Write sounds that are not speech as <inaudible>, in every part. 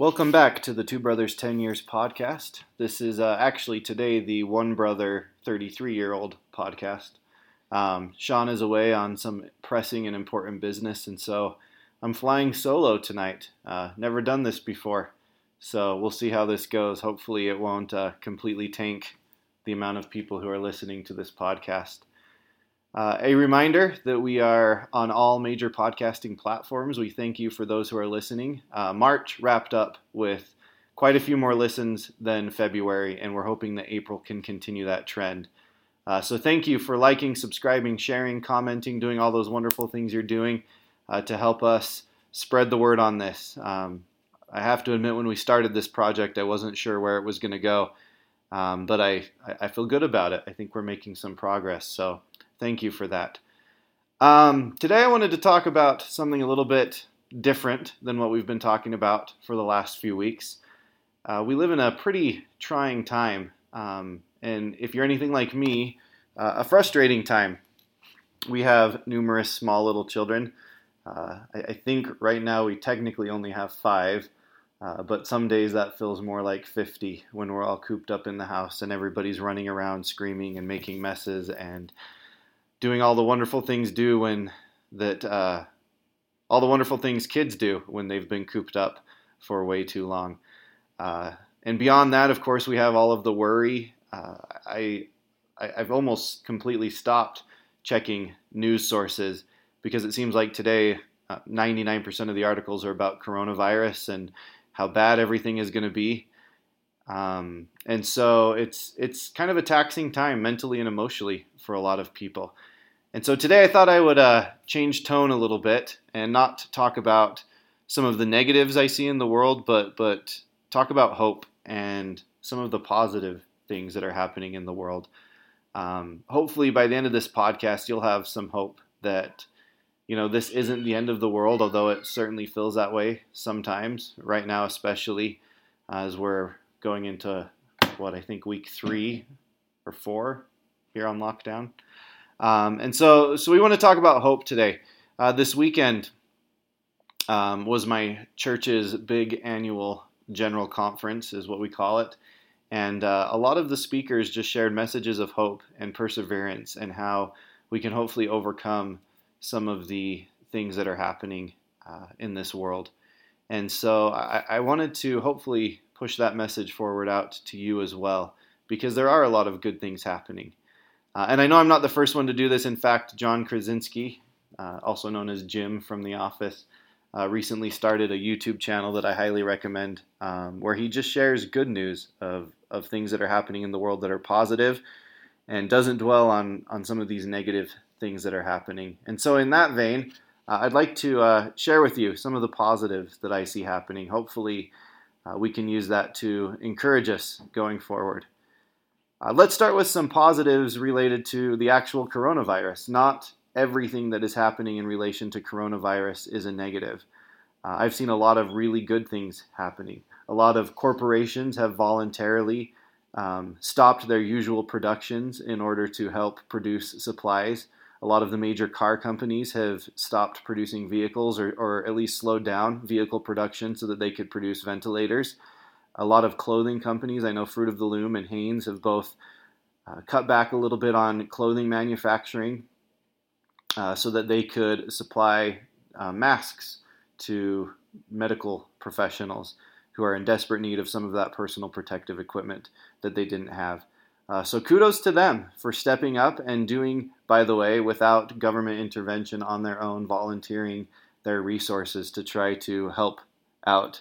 Welcome back to the Two Brothers 10 Years podcast. This is uh, actually today the One Brother 33 year old podcast. Um, Sean is away on some pressing and important business, and so I'm flying solo tonight. Uh, never done this before, so we'll see how this goes. Hopefully, it won't uh, completely tank the amount of people who are listening to this podcast. Uh, a reminder that we are on all major podcasting platforms. We thank you for those who are listening. Uh, March wrapped up with quite a few more listens than February, and we're hoping that April can continue that trend. Uh, so thank you for liking, subscribing, sharing, commenting, doing all those wonderful things you're doing uh, to help us spread the word on this. Um, I have to admit, when we started this project, I wasn't sure where it was going to go, um, but I, I feel good about it. I think we're making some progress. So Thank you for that. Um, today I wanted to talk about something a little bit different than what we've been talking about for the last few weeks. Uh, we live in a pretty trying time, um, and if you're anything like me, uh, a frustrating time. We have numerous small little children. Uh, I, I, think right now we technically only have five, uh, but some days that feels more like 50 when we're all cooped up in the house and everybody's running around screaming and making messes and doing all the wonderful things do when that uh, all the wonderful things kids do when they've been cooped up for way too long. Uh, and beyond that, of course, we have all of the worry. Uh, I, I have almost completely stopped checking news sources because it seems like today 99% uh, of the articles are about coronavirus and how bad everything is going to be. Um, and so it's it's kind of a taxing time mentally and emotionally for a lot of people. And so today I thought I would uh, change tone a little bit and not talk about some of the negatives I see in the world, but but talk about hope and some of the positive things that are happening in the world. Um, hopefully, by the end of this podcast, you'll have some hope that you know this isn't the end of the world, although it certainly feels that way sometimes. Right now, especially as we're going into what I think week three or four here on lockdown. Um, and so, so we want to talk about hope today. Uh, this weekend um, was my church's big annual general conference, is what we call it. And uh, a lot of the speakers just shared messages of hope and perseverance and how we can hopefully overcome some of the things that are happening uh, in this world. And so I, I wanted to hopefully push that message forward out to you as well, because there are a lot of good things happening. Uh, and I know I'm not the first one to do this. In fact, John Krasinski, uh, also known as Jim from The Office, uh, recently started a YouTube channel that I highly recommend, um, where he just shares good news of, of things that are happening in the world that are positive and doesn't dwell on, on some of these negative things that are happening. And so, in that vein, uh, I'd like to uh, share with you some of the positives that I see happening. Hopefully, uh, we can use that to encourage us going forward. Uh, let's start with some positives related to the actual coronavirus. Not everything that is happening in relation to coronavirus is a negative. Uh, I've seen a lot of really good things happening. A lot of corporations have voluntarily um, stopped their usual productions in order to help produce supplies. A lot of the major car companies have stopped producing vehicles or, or at least slowed down vehicle production so that they could produce ventilators. A lot of clothing companies, I know Fruit of the Loom and Hanes, have both uh, cut back a little bit on clothing manufacturing uh, so that they could supply uh, masks to medical professionals who are in desperate need of some of that personal protective equipment that they didn't have. Uh, so kudos to them for stepping up and doing, by the way, without government intervention on their own, volunteering their resources to try to help out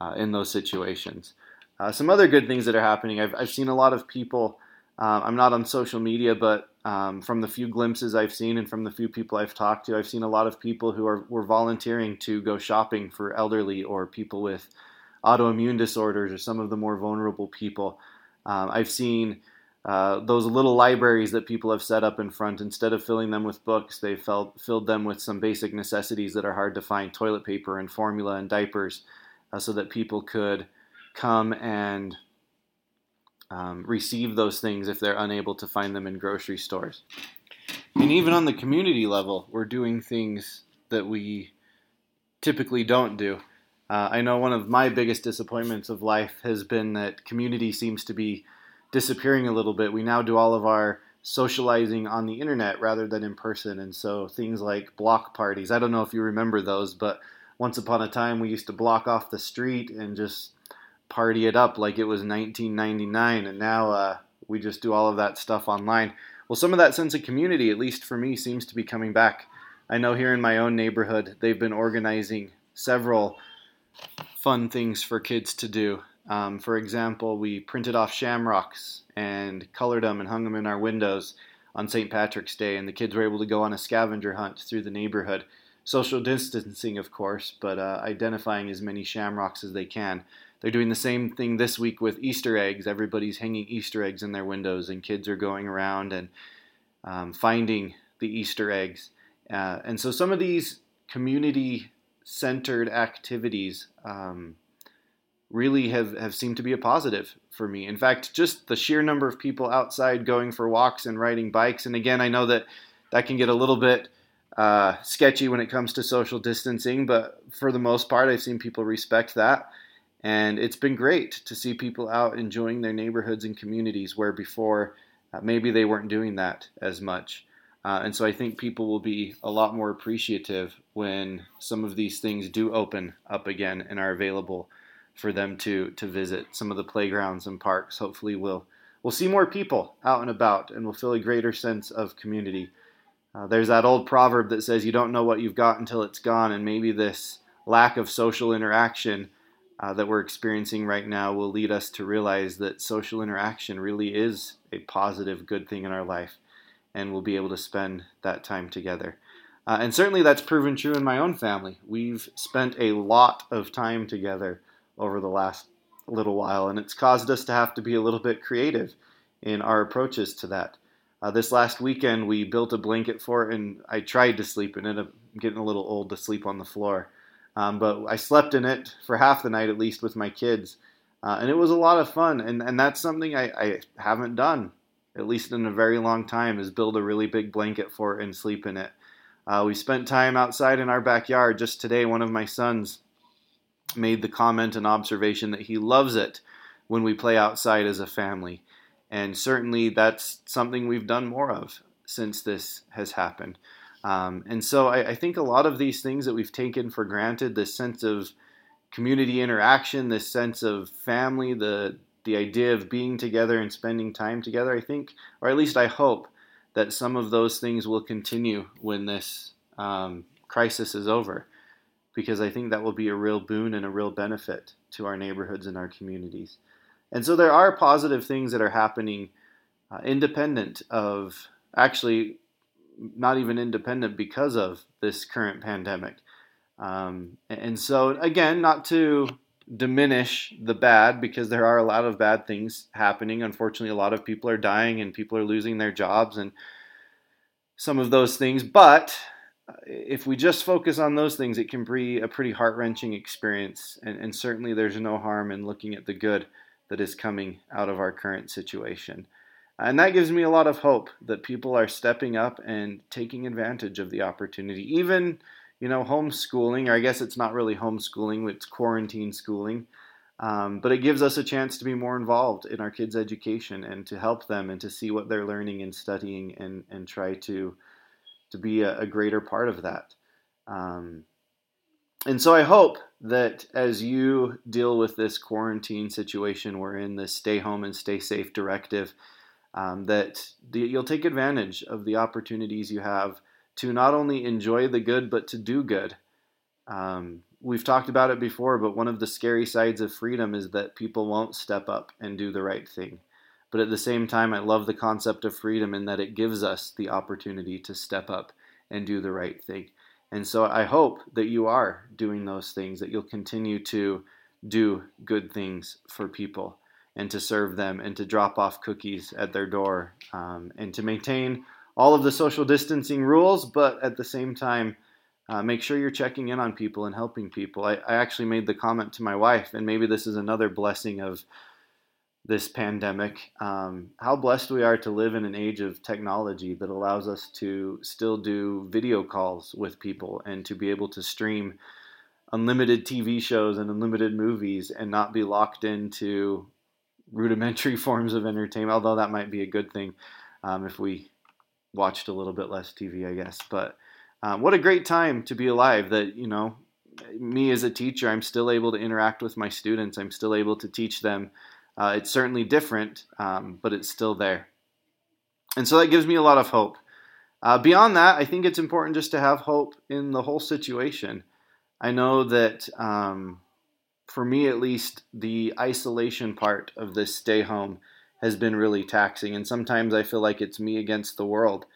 uh, in those situations. Uh, some other good things that are happening. I've, I've seen a lot of people. Uh, I'm not on social media, but um, from the few glimpses I've seen and from the few people I've talked to, I've seen a lot of people who are were volunteering to go shopping for elderly or people with autoimmune disorders or some of the more vulnerable people. Um, I've seen uh, those little libraries that people have set up in front. Instead of filling them with books, they've filled, filled them with some basic necessities that are hard to find: toilet paper and formula and diapers uh, so that people could come and um, receive those things if they're unable to find them in grocery stores. And even on the community level, we're doing things that we typically don't do. Uh, I know one of my biggest disappointments of life has been that community seems to be disappearing a little bit. We now do all of our socializing on the internet rather than in person. And so things like block parties, I don't know if you remember those, but once upon a time we used to block off the street and just party it up like it was 1999. And now uh, we just do all of that stuff online. Well, some of that sense of community, at least for me, seems to be coming back. I know here in my own neighborhood, they've been organizing several fun things for kids to do. Um, for example, we printed off shamrocks and colored them and hung them in our windows on St. Patrick's Day, and the kids were able to go on a scavenger hunt through the neighborhood. Social distancing, of course, but uh, identifying as many shamrocks as they can. They're doing the same thing this week with Easter eggs. Everybody's hanging Easter eggs in their windows, and kids are going around and um, finding the Easter eggs. Uh, and so some of these community centered activities um, really have, have seemed to be a positive for me. In fact, just the sheer number of people outside going for walks and riding bikes. And again, I know that that can get a little bit uh, sketchy when it comes to social distancing, but for the most part, I've seen people respect that. And it's been great to see people out enjoying their neighborhoods and communities where before uh, maybe they weren't doing that as much. Uh, and so I think people will be a lot more appreciative when some of these things do open up again and are available for them to to visit some of the playgrounds and parks. Hopefully, we'll we'll see more people out and about, and we'll feel a greater sense of community. Uh, there's that old proverb that says, "You don't know what you've got until it's gone," and maybe this lack of social interaction uh, that we're experiencing right now will lead us to realize that social interaction really is a positive, good thing in our life, and we'll be able to spend that time together. Uh, and certainly that's proven true in my own family. We've spent a lot of time together over the last little while, and it's caused us to have to be a little bit creative in our approaches to that. Uh, this last weekend, we built a blanket for it, and I tried to sleep in it. I'm getting a little old to sleep on the floor, um, but I slept in it for half the night at least with my kids, uh, and it was a lot of fun. And, and that's something I, I haven't done, at least in a very long time, is build a really big blanket for it and sleep in it. Uh, we spent time outside in our backyard. Just today, one of my sons made the comment and observation that he loves it when we play outside as a family. And certainly that's something we've done more of since this has happened. Um, and so I, I, think a lot of these things that we've taken for granted, this sense of community interaction, this sense of family, the the idea of being together and spending time together, I think, or at least I hope, that some of those things will continue when this um, crisis is over because I think that will be a real boon and a real benefit to our neighborhoods and our communities. And so there are positive things that are happening uh, independent of, actually, not even independent because of this current pandemic. Um, and so, again, not to diminish the bad because there are a lot of bad things happening. Unfortunately, a lot of people are dying and people are losing their jobs and some of those things. But if we just focus on those things, it can be a pretty heart wrenching experience. And, and, certainly there's no harm in looking at the good that is coming out of our current situation. And that gives me a lot of hope that people are stepping up and taking advantage of the opportunity. Even, you know, homeschooling, or I guess it's not really homeschooling, it's quarantine schooling. Um, but it gives us a chance to be more involved in our kids' education and to help them and to see what they're learning and studying and, and try to to be a, a greater part of that. Um, and so I hope that as you deal with this quarantine situation, we're in this stay home and stay safe directive, um, that you'll take advantage of the opportunities you have to not only enjoy the good, but to do good. Um, we've talked about it before, but one of the scary sides of freedom is that people won't step up and do the right thing. But at the same time, I love the concept of freedom in that it gives us the opportunity to step up and do the right thing. And so I hope that you are doing those things, that you'll continue to do good things for people and to serve them and to drop off cookies at their door um, and to maintain all of the social distancing rules, but at the same time, uh, make sure you're checking in on people and helping people. I, I actually made the comment to my wife, and maybe this is another blessing of this pandemic, um, how blessed we are to live in an age of technology that allows us to still do video calls with people and to be able to stream unlimited TV shows and unlimited movies and not be locked into rudimentary <laughs> forms of entertainment. Although that might be a good thing um, if we watched a little bit less TV, I guess. But um, what a great time to be alive! That you know, me as a teacher, I'm still able to interact with my students. I'm still able to teach them. Uh, it's certainly different, um, but it's still there. And so that gives me a lot of hope. Uh, beyond that, I think it's important just to have hope in the whole situation. I know that um, for me at least, the isolation part of this stay home has been really taxing. And sometimes I feel like it's me against the world.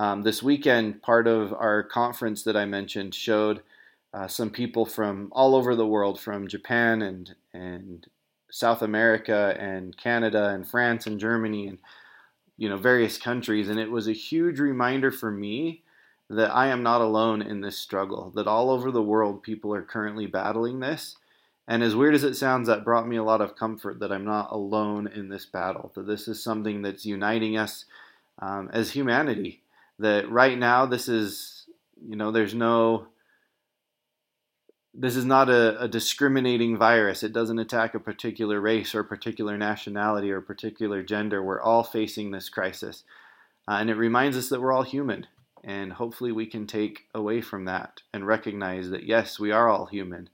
Um, this weekend, part of our conference that I mentioned showed uh, some people from all over the world, from Japan and, and South America and Canada and France and Germany and you know various countries. And it was a huge reminder for me that I am not alone in this struggle that all over the world people are currently battling this. And as weird as it sounds that brought me a lot of comfort that I'm not alone in this battle that this is something that's uniting us um, as humanity that right now this is you know there's no this is not a, a, discriminating virus. It doesn't attack a particular race or a particular nationality or a particular gender. We're all facing this crisis. Uh, and it reminds us that we're all human. And hopefully, we can take away from that and recognize that, yes, we are all human.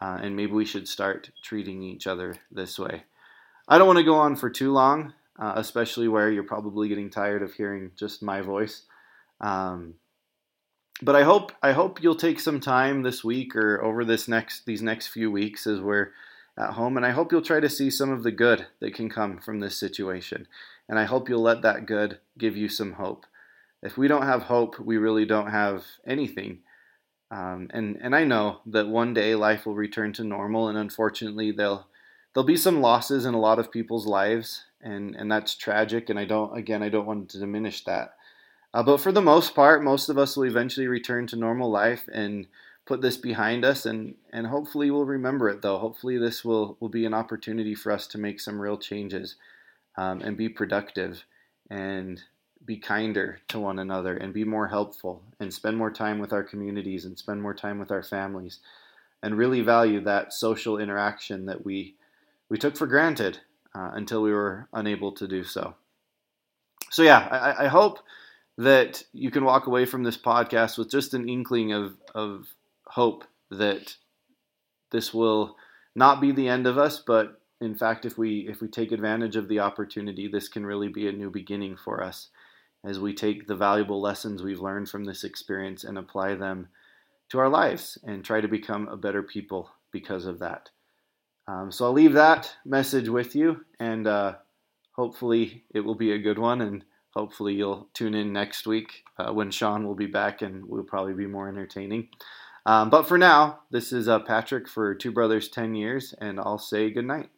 Uh, and maybe we should start treating each other this way. I don't want to go on for too long, uh, especially where you're probably getting tired of hearing just my voice. Um, but I hope I hope you'll take some time this week or over this next these next few weeks as we're at home, and I hope you'll try to see some of the good that can come from this situation, and I hope you'll let that good give you some hope. If we don't have hope, we really don't have anything. Um, and and I know that one day life will return to normal, and unfortunately, there'll there'll be some losses in a lot of people's lives, and and that's tragic. And I don't again, I don't want to diminish that. Uh, but for the most part, most of us will eventually return to normal life and put this behind us, and, and hopefully we'll remember it though. Hopefully, this will, will be an opportunity for us to make some real changes um, and be productive and be kinder to one another and be more helpful and spend more time with our communities and spend more time with our families and really value that social interaction that we, we took for granted uh, until we were unable to do so. So, yeah, I, I hope that you can walk away from this podcast with just an inkling of, of hope that this will not be the end of us, but in fact, if we if we take advantage of the opportunity, this can really be a new beginning for us as we take the valuable lessons we've learned from this experience and apply them to our lives and try to become a better people because of that. Um, so I'll leave that message with you, and uh, hopefully it will be a good one. And hopefully you'll tune in next week uh, when Sean will be back and we'll probably be more entertaining. Um, but for now, this is uh, Patrick for Two Brothers 10 Years, and I'll say good night.